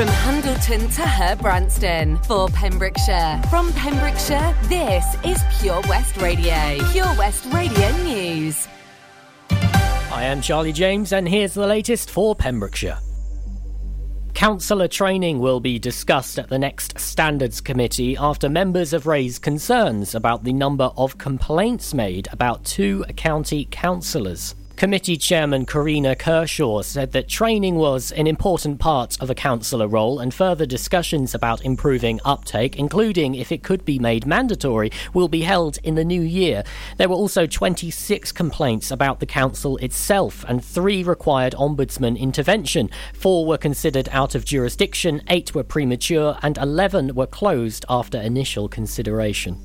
From Handleton to Herbrandston for Pembrokeshire. From Pembrokeshire, this is Pure West Radio. Pure West Radio News. I am Charlie James, and here's the latest for Pembrokeshire. Councillor training will be discussed at the next Standards Committee after members have raised concerns about the number of complaints made about two county councillors. Committee Chairman Karina Kershaw said that training was an important part of a councillor role and further discussions about improving uptake, including if it could be made mandatory, will be held in the new year. There were also 26 complaints about the council itself and three required ombudsman intervention. Four were considered out of jurisdiction, eight were premature, and 11 were closed after initial consideration.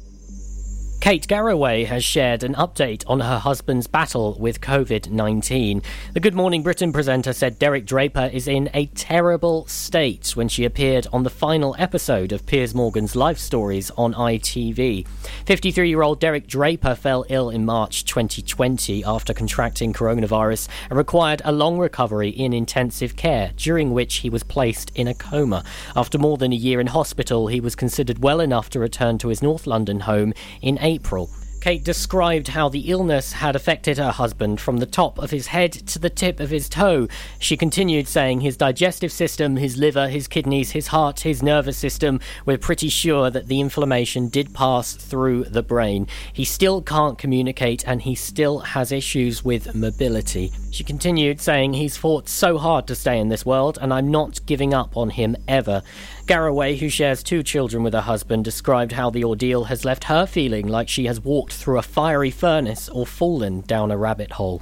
Kate Garraway has shared an update on her husband's battle with COVID 19. The Good Morning Britain presenter said Derek Draper is in a terrible state when she appeared on the final episode of Piers Morgan's Life Stories on ITV. 53 year old Derek Draper fell ill in March 2020 after contracting coronavirus and required a long recovery in intensive care, during which he was placed in a coma. After more than a year in hospital, he was considered well enough to return to his North London home in April. Kate described how the illness had affected her husband from the top of his head to the tip of his toe. She continued saying his digestive system, his liver, his kidneys, his heart, his nervous system, we're pretty sure that the inflammation did pass through the brain. He still can't communicate and he still has issues with mobility. She continued saying he's fought so hard to stay in this world and I'm not giving up on him ever. Garraway, who shares two children with her husband, described how the ordeal has left her feeling like she has walked through a fiery furnace or fallen down a rabbit hole.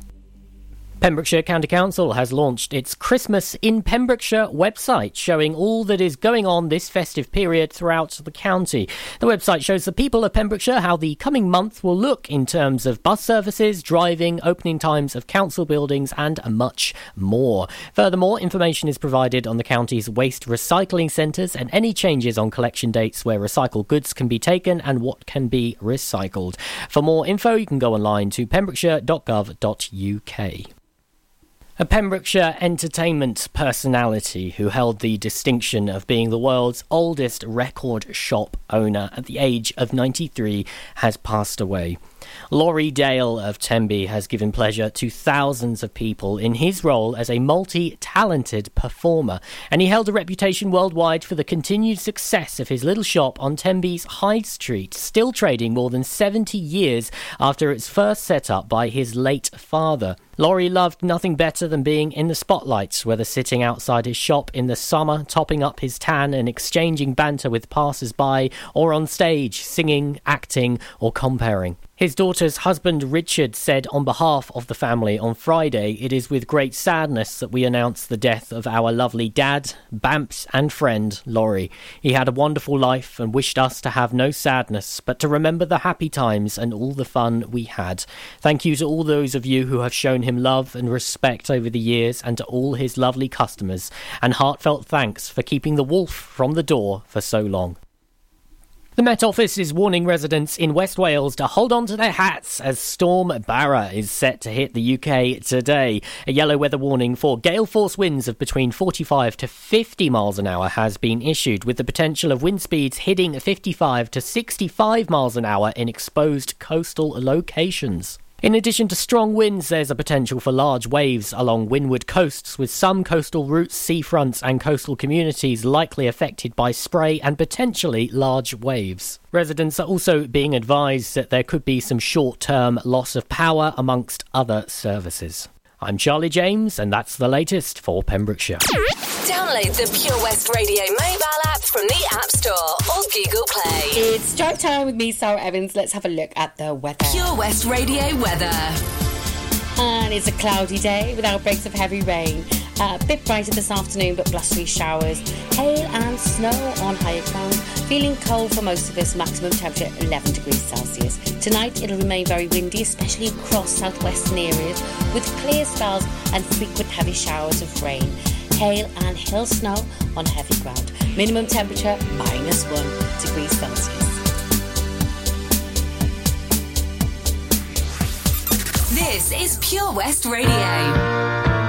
Pembrokeshire County Council has launched its Christmas in Pembrokeshire website, showing all that is going on this festive period throughout the county. The website shows the people of Pembrokeshire how the coming month will look in terms of bus services, driving, opening times of council buildings, and much more. Furthermore, information is provided on the county's waste recycling centres and any changes on collection dates where recycled goods can be taken and what can be recycled. For more info, you can go online to pembrokeshire.gov.uk. A Pembrokeshire entertainment personality who held the distinction of being the world's oldest record shop owner at the age of 93 has passed away. Laurie Dale of Tenby has given pleasure to thousands of people in his role as a multi talented performer, and he held a reputation worldwide for the continued success of his little shop on Tenby's High Street, still trading more than 70 years after its first set up by his late father. Laurie loved nothing better than being in the spotlight, whether sitting outside his shop in the summer, topping up his tan and exchanging banter with passers by, or on stage, singing, acting, or comparing. His daughter's husband Richard said on behalf of the family on Friday, It is with great sadness that we announce the death of our lovely dad, Bamps, and friend, Laurie. He had a wonderful life and wished us to have no sadness, but to remember the happy times and all the fun we had. Thank you to all those of you who have shown him love and respect over the years, and to all his lovely customers, and heartfelt thanks for keeping the wolf from the door for so long. The Met Office is warning residents in West Wales to hold on to their hats as Storm Barra is set to hit the UK today. A yellow weather warning for gale force winds of between 45 to 50 miles an hour has been issued, with the potential of wind speeds hitting 55 to 65 miles an hour in exposed coastal locations. In addition to strong winds, there's a potential for large waves along windward coasts, with some coastal routes, seafronts, and coastal communities likely affected by spray and potentially large waves. Residents are also being advised that there could be some short term loss of power amongst other services. I'm Charlie James, and that's the latest for Pembrokeshire. Download the Pure West Radio mobile app from the App Store or Google Play. It's drive time with me, Sara Evans. Let's have a look at the weather. Pure West Radio weather. And it's a cloudy day with outbreaks of heavy rain. Uh, a bit brighter this afternoon, but blustery showers. Hail and snow on higher ground. Feeling cold for most of us, maximum temperature 11 degrees Celsius. Tonight it'll remain very windy, especially across southwestern areas, with clear spells and frequent heavy showers of rain. Hail and hill snow on heavy ground. Minimum temperature minus 1 degrees Celsius. This is Pure West Radio.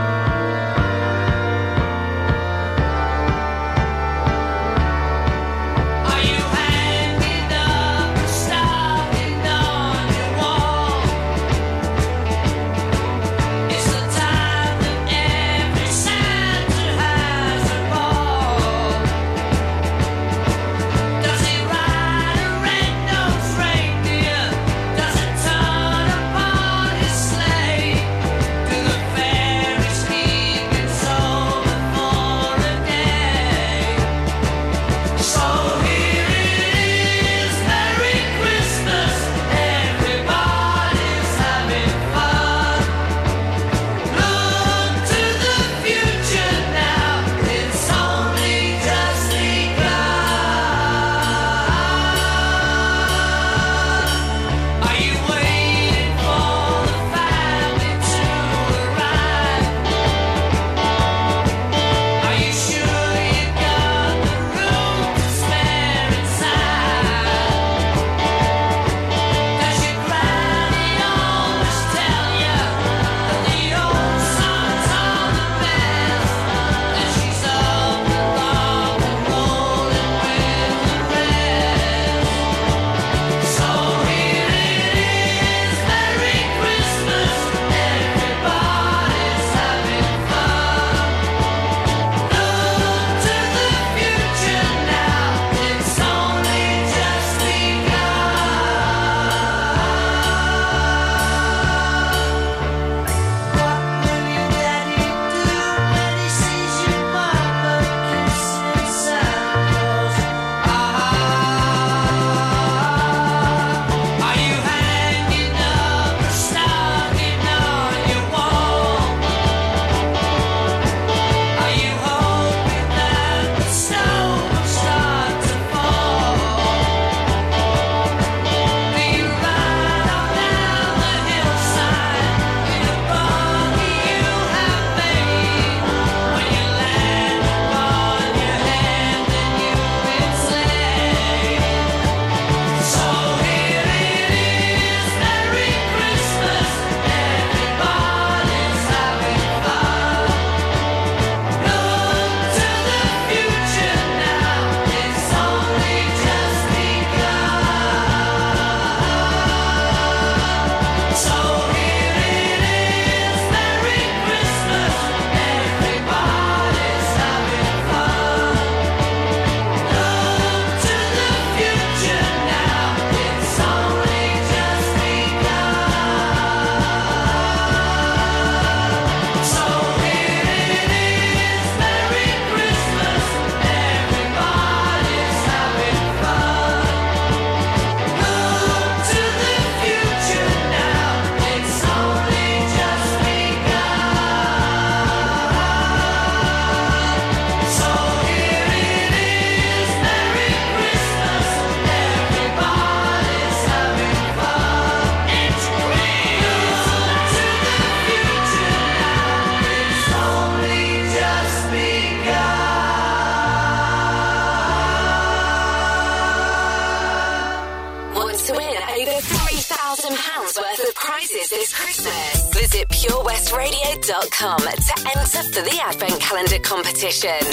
Competition.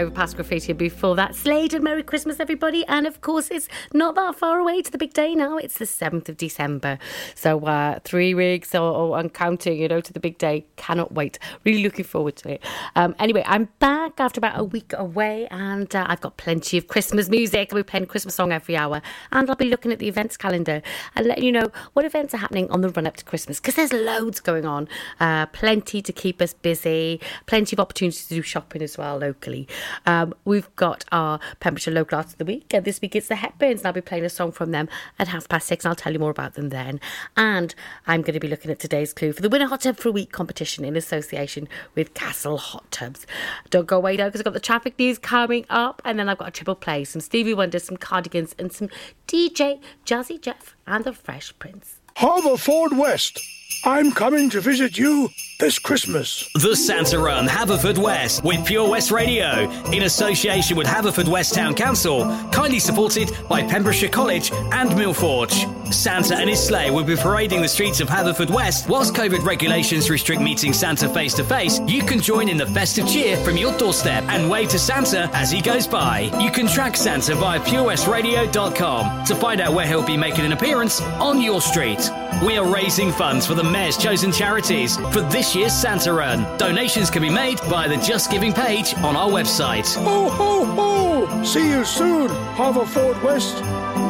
Overpass Graffiti. Before that, Slade and Merry Christmas, everybody. And of course, it's not that far away to the big day now. It's the 7th of December. So, uh, three weeks or, or and counting, you know, to the big day. Cannot wait. Really looking forward to it. Um, anyway, I'm back after about a week away and uh, I've got plenty of Christmas music. I'll be playing Christmas song every hour. And I'll be looking at the events calendar and letting you know what events are happening on the run up to Christmas because there's loads going on. Uh, plenty to keep us busy, plenty of opportunities to do shopping as well locally. Um, we've got our Pembrokeshire Local Arts of the Week, and this week it's the Hepburns, and I'll be playing a song from them at half past six, and I'll tell you more about them then. And I'm going to be looking at today's clue for the Winner Hot Tub for a Week competition in association with Castle Hot Tubs. Don't go away though, because I've got the traffic news coming up, and then I've got a triple play, some Stevie Wonder, some Cardigans, and some DJ Jazzy Jeff and the Fresh Prince. Haverfordwest I'm coming to visit you this Christmas. The Santa Run Haverfordwest with Pure West Radio in association with Haverfordwest Town Council, kindly supported by Pembrokeshire College and Millforge. Santa and his sleigh will be parading the streets of Haverfordwest whilst COVID regulations restrict meeting Santa face to face. You can join in the festive cheer from your doorstep and wave to Santa as he goes by. You can track Santa via purewestradio.com to find out where he'll be making an appearance on your street. We are raising funds for the Mayor's chosen charities for this year's Santa Run. Donations can be made via the Just Giving page on our website. Ho, ho, ho! See you soon, Haverfordwest.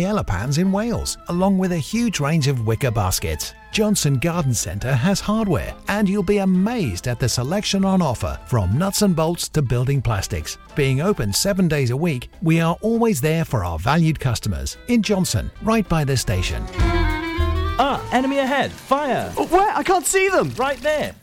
paella pans in Wales, along with a huge range of wicker baskets. Johnston Garden Centre has hardware, and you'll be amazed at the selection on offer from nuts and bolts to building plastics. Being open seven days a week, we are always there for our valued customers in Johnston, right by the station. Ah, enemy ahead! Fire! Oh, where? I can't see them! Right there!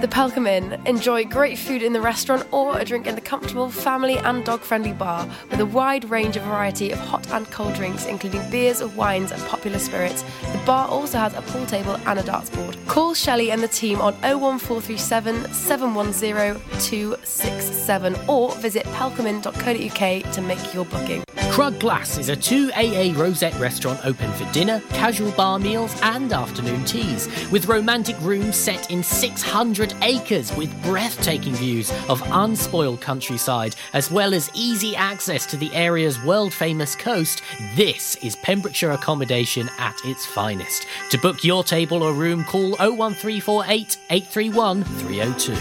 The Pelcomb Inn. Enjoy great food in the restaurant or a drink in the comfortable family and dog friendly bar with a wide range of variety of hot and cold drinks, including beers, wines, and popular spirits. The bar also has a pool table and a darts board. Call Shelley and the team on 01437 710 267 or visit pelcomin.co.uk to make your booking. Crug Glas is a 2AA rosette restaurant open for dinner, casual bar meals, and afternoon teas, with romantic rooms set in 600 acres with breathtaking views of unspoiled countryside, as well as easy access to the area's world famous coast. This is Pembrokeshire accommodation at its finest. To book your table or room, call 01348 831 302.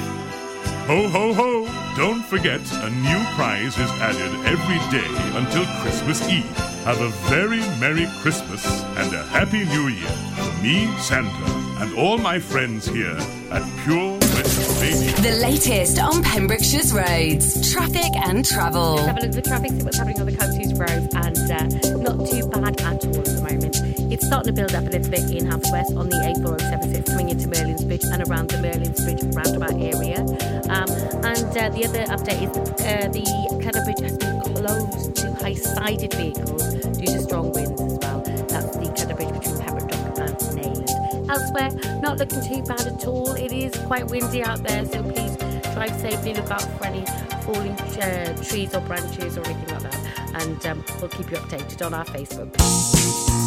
Ho, ho, ho! Don't forget, a new prize is added every day until Christmas Eve. Have a very Merry Christmas and a Happy New Year from me, Santa, and all my friends here at Pure West Radio. The latest on Pembrokeshire's roads, traffic and travel. Let's have a look at the traffic, see what's happening on the county's roads, and uh, not too bad at all at the moment. It's starting to build up a little bit in Half West on the A4076 coming into Merlin's Bridge and around the Merlin's Bridge roundabout area. Um, and uh, the other update is uh, the Cleddau Bridge has been closed to high-sided vehicles due to strong winds as well. That's the Cleddau Bridge between Elsewhere, not looking too bad at all. It is quite windy out there, so please drive safely. Look out for any falling uh, trees or branches or anything like that. And um, we'll keep you updated on our Facebook.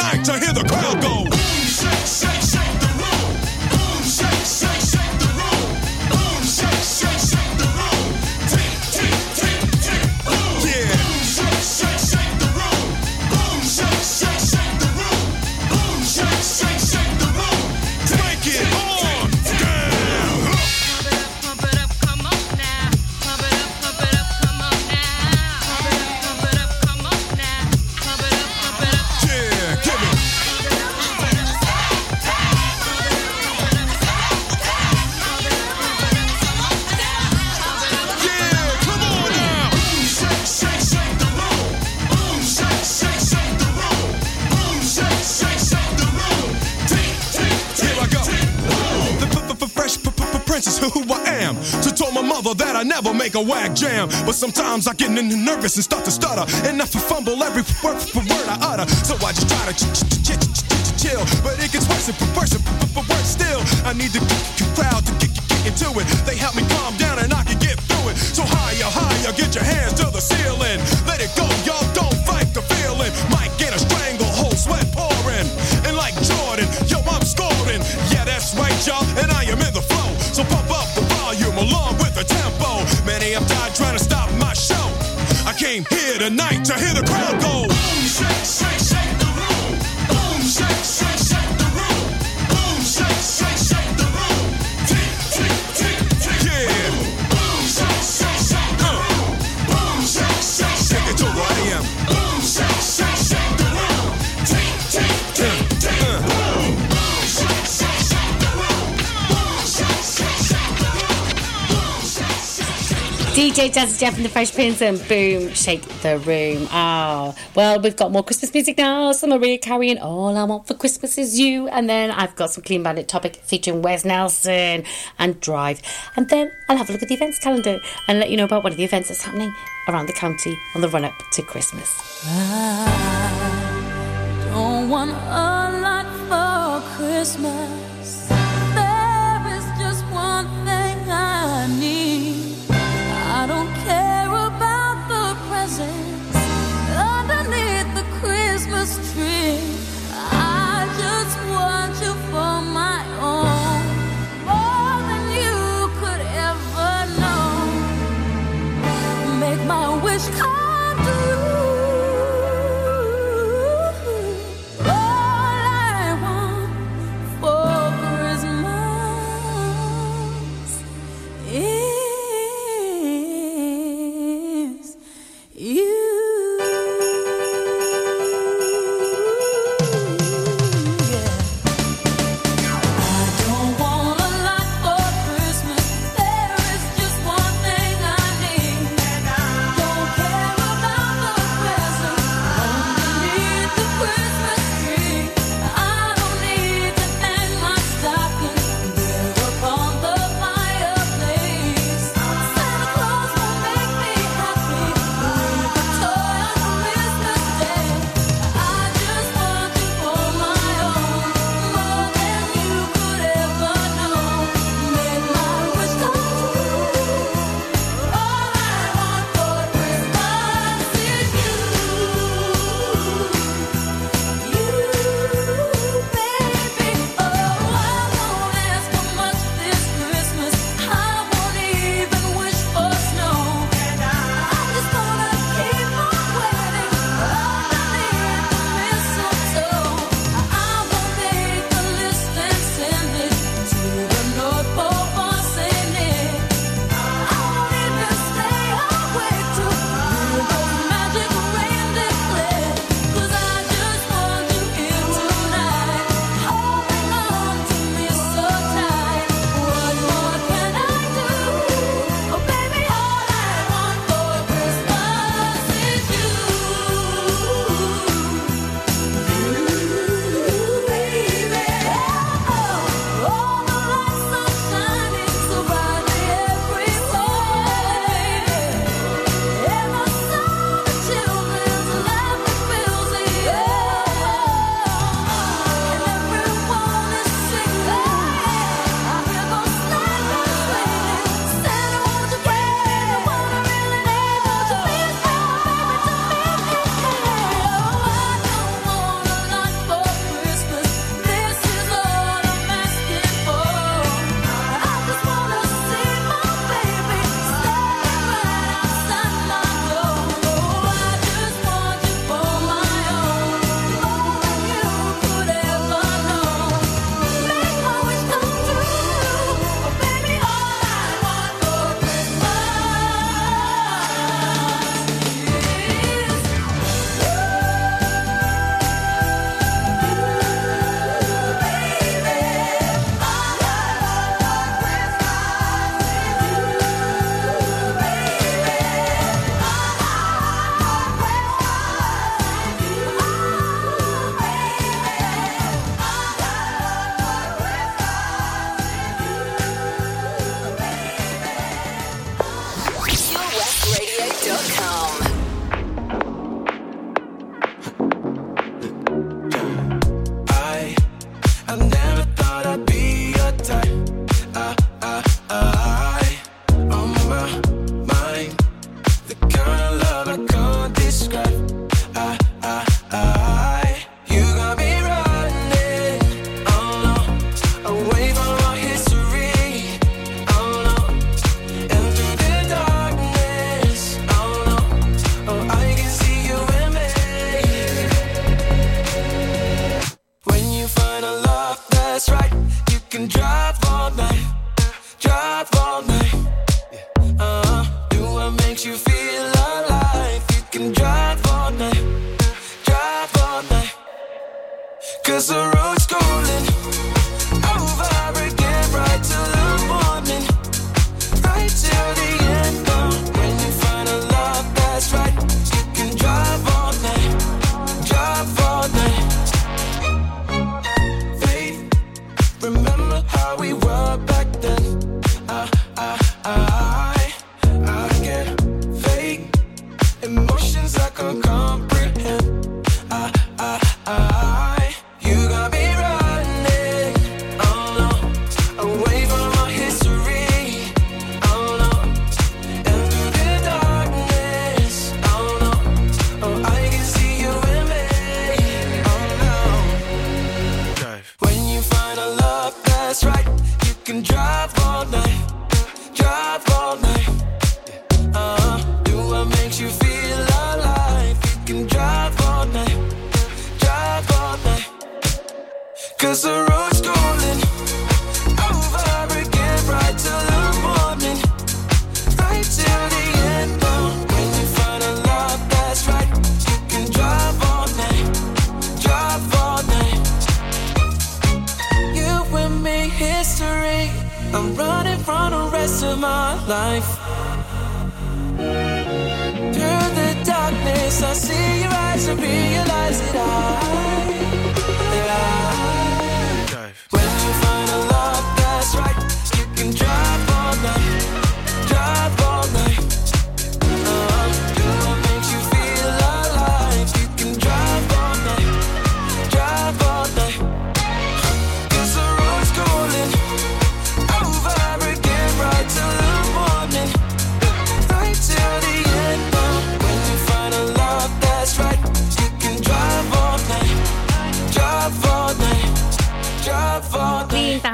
tonight to hear the crowd go. Never make a whack jam. But sometimes I get nervous and start to stutter. And I fumble every word, word I utter. So I just try to ch- ch- ch- ch- ch- ch- chill. But it gets worse and worse and worse still. I need the crowd to get into it. They help me calm down and I can get through it. So higher, higher, get your hands to the tonight to hear the crowd go. DJ Jazzy Jeff and the Fresh Prince and boom, shake the room. Ah, well, we've got more Christmas music now. So Mariah Carey All I Want for Christmas Is You. And then I've got some Clean Bandit topic featuring Wes Nelson and Drive. And then I'll have a look at the events calendar and let you know about one of the events that's happening around the county on the run up to Christmas. Don't want a lot for Christmas. Tree.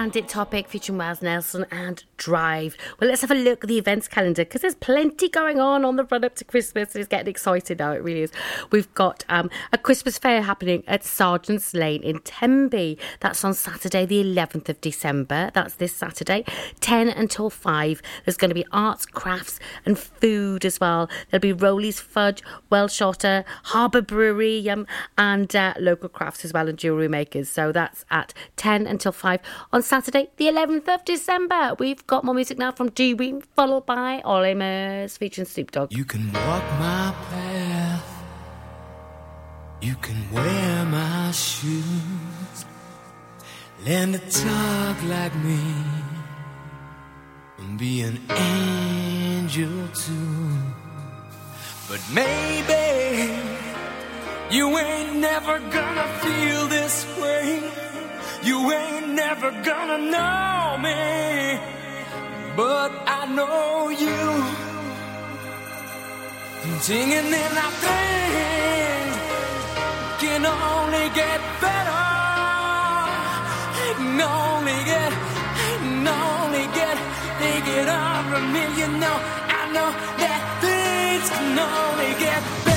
Bandit topic featuring Miles Nelson and Drive. Well, let's have a look at the events calendar because there's plenty going on on the run up to Christmas. It's getting excited now, it really is. We've got um, a Christmas fair happening at Sergeant's Lane in Tenby. That's on Saturday, the 11th of December. That's this Saturday, 10 until 5. There's going to be arts, crafts, and food as well. There'll be Rowley's Fudge, Welsh Otter, Harbour Brewery, um, and uh, local crafts as well, and jewellery makers. So that's at 10 until 5 on Saturday, the 11th of December. We've got more music now from Dewey, followed by Olly Murs featuring Snoop Dogg. You can walk my path. You can wear my shoes. Learn to talk like me. And be an angel too. But maybe you ain't never gonna feel this way. You ain't never gonna know me. But I know you. Singing in our things can only get better. Can only get, can only get, think it over me. You know, I know that things can only get better.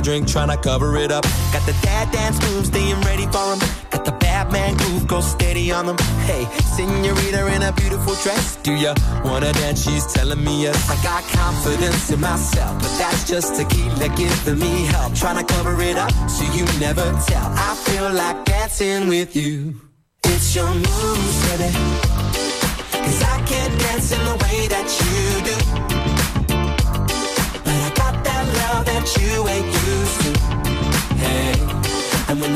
I drink, tryna cover it up. Got the dad dance moves, staying ready for 'em. Got the bad man groove, go steady on them. Hey, senorita in a beautiful dress. Do ya wanna dance? She's telling me yes. I got confidence in myself, but that's just tequila giving me help. Tryna cover it up so you never tell. I feel like dancing with you. It's your moves, baby. Cause I can't dance in the way that you do. But I got that love that you ain't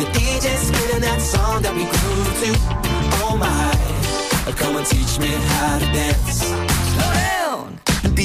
the DJ's spinning that song that we grew to, oh my, come and teach me how to dance.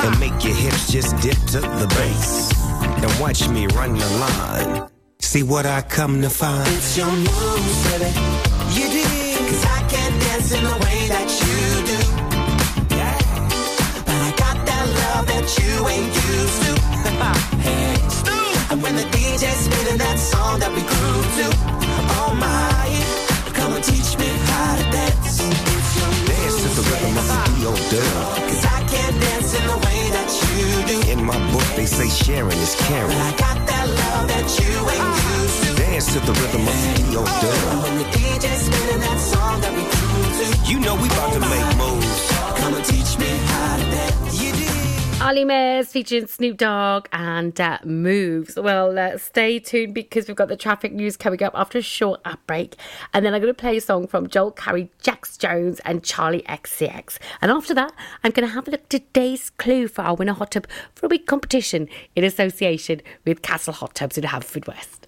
And make your hips just dip to the bass. And watch me run the line. See what I come to find. It's your moves, baby. You did. Cause I can't dance in the way that you do. Yeah. But I got that love that you ain't used to. hey. And when the DJ's spinning that song that we grew to, oh my, come and teach me how to dance. Dance to the rhythm of the D.O. Dub. Can't dance in the way that you do. In my book, they say sharing is caring. I got that love that you ain't used to. Dance to the rhythm of the D.O. Dub. Oh, when the DJ's spinning that song that we grew to, You know we about to make moves. come and teach me how to dance. You did. Olly Murs featuring Snoop Dogg and uh, Moves. Well, uh, stay tuned because we've got the traffic news coming up after a short ad break. And then I'm going to play a song from Joel Corry, Jax Jones, and Charli XCX. And after that, I'm going to have a look at today's clue for our winner hot tub for a week competition in association with Castle Hot Tubs in Haverfordwest.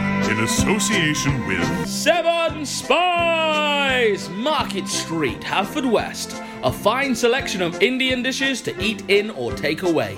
in association with Seven Spies! Market Street, Haverfordwest. A fine selection of Indian dishes to eat in or take away.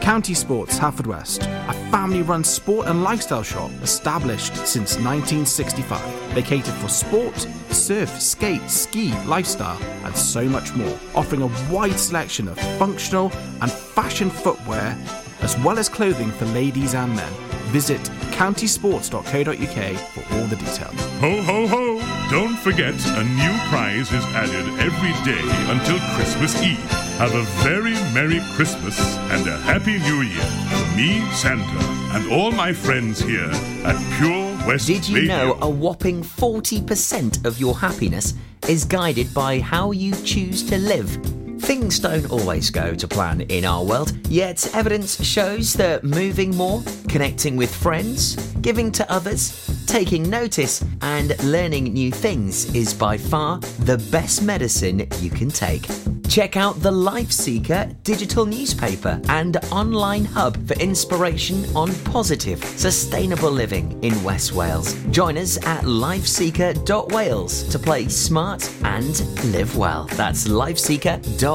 County Sports, Haverfordwest. a family run sport and lifestyle shop established since 1965. They cater for sport, surf, skate, ski, lifestyle, and so much more, offering a wide selection of functional and fashion footwear, as well as clothing for ladies and men. Visit countysports.co.uk for all the details. Ho, ho, ho! Don't forget, a new prize is added every day until Christmas Eve. Have a very Merry Christmas and a Happy New Year from me, Santa, and all my friends here at Pure West Did you Radio. know a whopping 40% of your happiness is guided by how you choose to live? Things don't always go to plan in our world, yet evidence shows that moving more, connecting with friends, giving to others, taking notice, and learning new things is by far the best medicine you can take. Check out the Life Seeker digital newspaper and online hub for inspiration on positive, sustainable living in West Wales. Join us at lifeseeker.wales to play smart and live well. That's lifeseeker.wales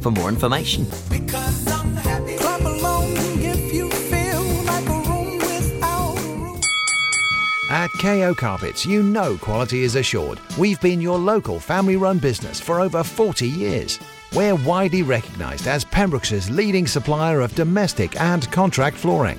for more information. Clap along if you feel like a room without a roof. At KO Carpets, you know quality is assured. We've been your local family run business for over 40 years. We're widely recognised as Pembrokeshire's leading supplier of domestic and contract flooring.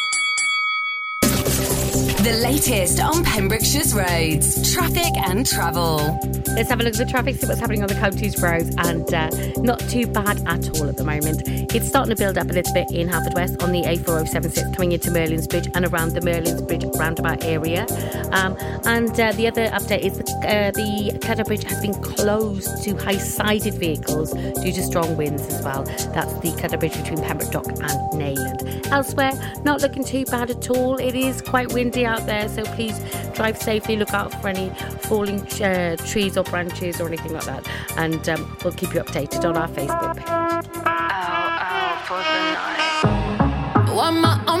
The latest on Pembrokeshire's roads, traffic and travel. Let's have a look at the traffic, see what's happening on the county's roads, and uh, not too bad at all at the moment. It's starting to build up a little bit in Halford Haverfordwest on the A4076 coming into Merlin's Bridge and around the Merlin's Bridge roundabout area. Um, and uh, the other update is uh, the Bridge has been closed to high-sided vehicles due to strong winds as well. That's the Cleddau Bridge between Pembroke Dock and Neyland. Elsewhere, not looking too bad at all. It is quite windy out there, so please drive safely. Look out for any falling uh, trees or branches or anything like that. And um, we'll keep you updated on our Facebook page. Am I on my own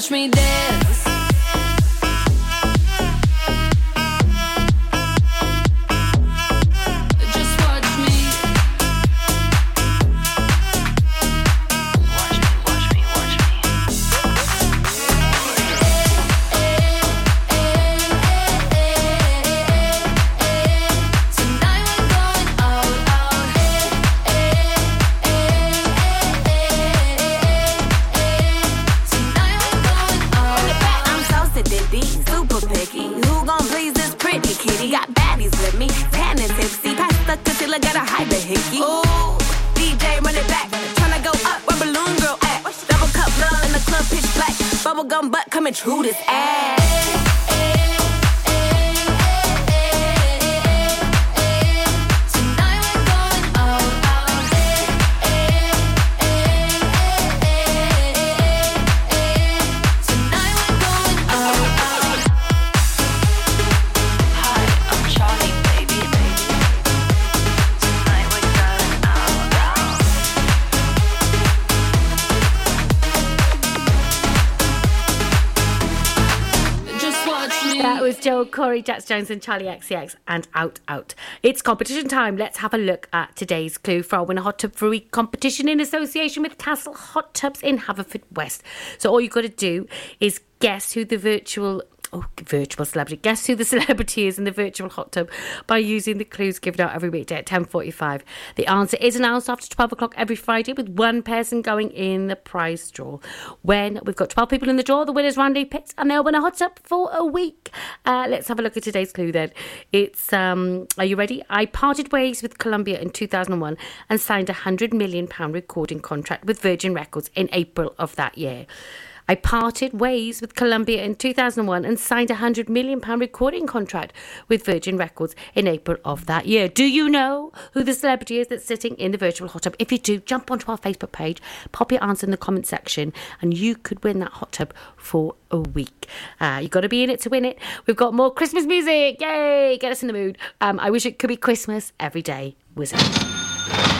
Watch me dance. Corry, Jax Jones, and Charli XCX, and Out Out. It's competition time. Let's have a look at today's clue for our Winner Hot Tub Week competition in association with Castle Hot Tubs in Haverfordwest. So all you've got to do is guess who the virtual oh, virtual celebrity. Guess who the celebrity is in the virtual hot tub by using the clues given out every weekday at 10.45. The answer is announced after 12 o'clock every Friday with one person going in the prize draw. When we've got 12 people in the draw, the winner's randomly picked and they'll win a hot tub for a week. Uh, let's have a look at today's clue then. It's, um, are you ready? I parted ways with Columbia in 2001 and signed a £100 million recording contract with Virgin Records in April of that year. I parted ways with Columbia in 2001 and signed a £100 million recording contract with Virgin Records in April of that year. Do you know who the celebrity is that's sitting in the virtual hot tub? If you do, jump onto our Facebook page, pop your answer in the comment section, and you could win that hot tub for a week. Uh, you've got to be in it to win it. We've got more Christmas music. Yay! Get us in the mood. Um, I wish it could be Christmas every day. Was it?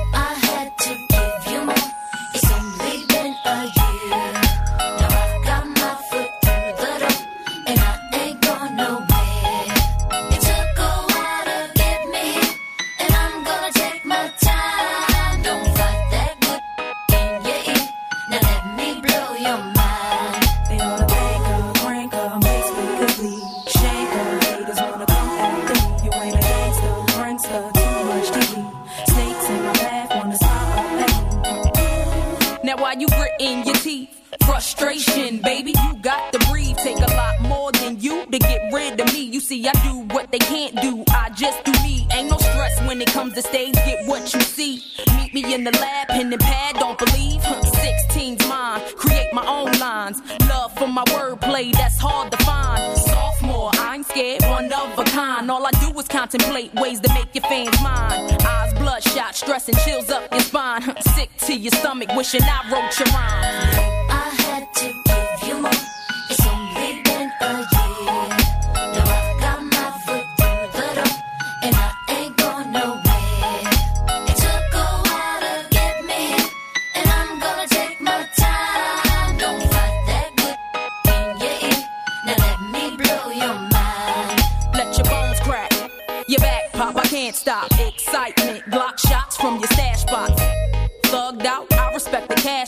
Your stomach, wishing I wrote your rhymes.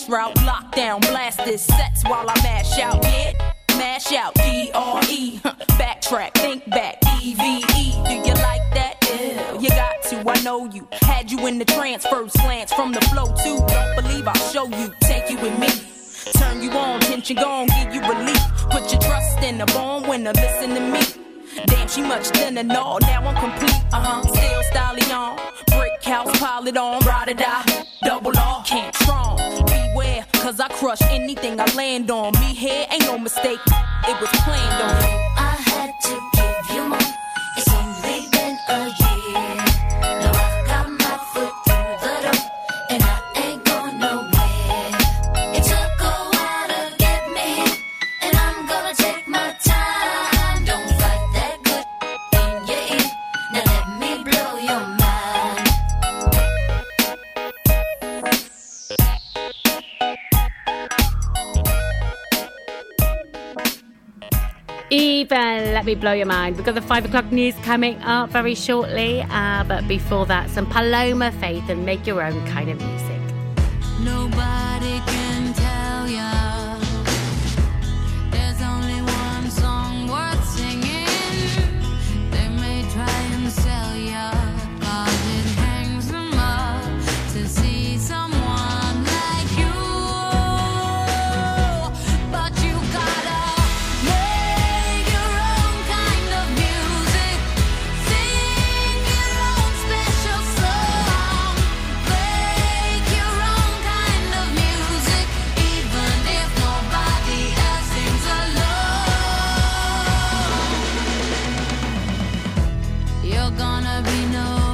Cash route. Lockdown, blast this sets while I mash out. Yeah, mash out. D R E, backtrack, think back. E V E, do you like that? Yeah, you got to. I know you. Had you in the transfer slants from the flow too. Don't believe I'll show you. Take you with me. Turn you on, tension gone, give you relief. Put your trust in the born winner, listen to me. Damn, she much thinner, no, now I'm complete. Uh huh, still styling on. Brick house, pile it on, ride or die. Double R, can't strong. Cause I crush anything I land on. Me here ain't no mistake, it was planned on. Even let me blow your mind. We've got the five o'clock news coming up very shortly. Uh, but before that, some Paloma Faith and make your own kind of music. Nobody You're gonna be known.